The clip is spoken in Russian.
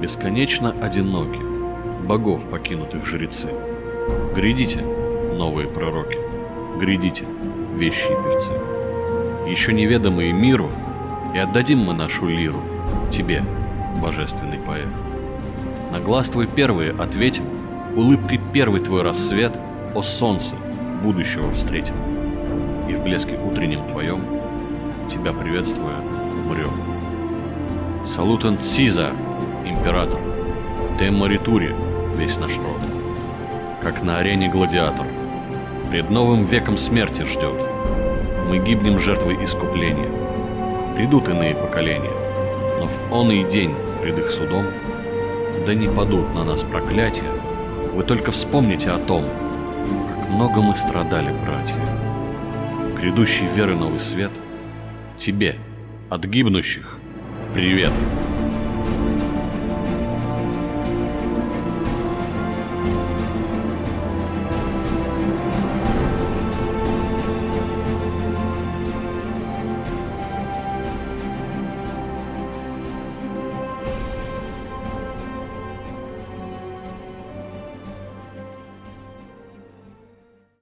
бесконечно одиноки, богов покинутых жрецы. Грядите, новые пророки, грядите, вещие певцы. Еще неведомые миру, и отдадим мы нашу лиру тебе, божественный поэт. На глаз твой первый ответим, улыбкой первый твой рассвет, о солнце, будущего встретим. И в блеске утреннем твоем, тебя приветствуя, умрем. Салутен Цизар, император, Те Маритури, весь наш род. Как на арене гладиатор, пред новым веком смерти ждет. Мы гибнем жертвой искупления. Придут иные поколения, но в он и день пред их судом да не падут на нас проклятия, вы только вспомните о том, как много мы страдали, братья. Грядущий веры новый свет тебе, от гибнущих, привет.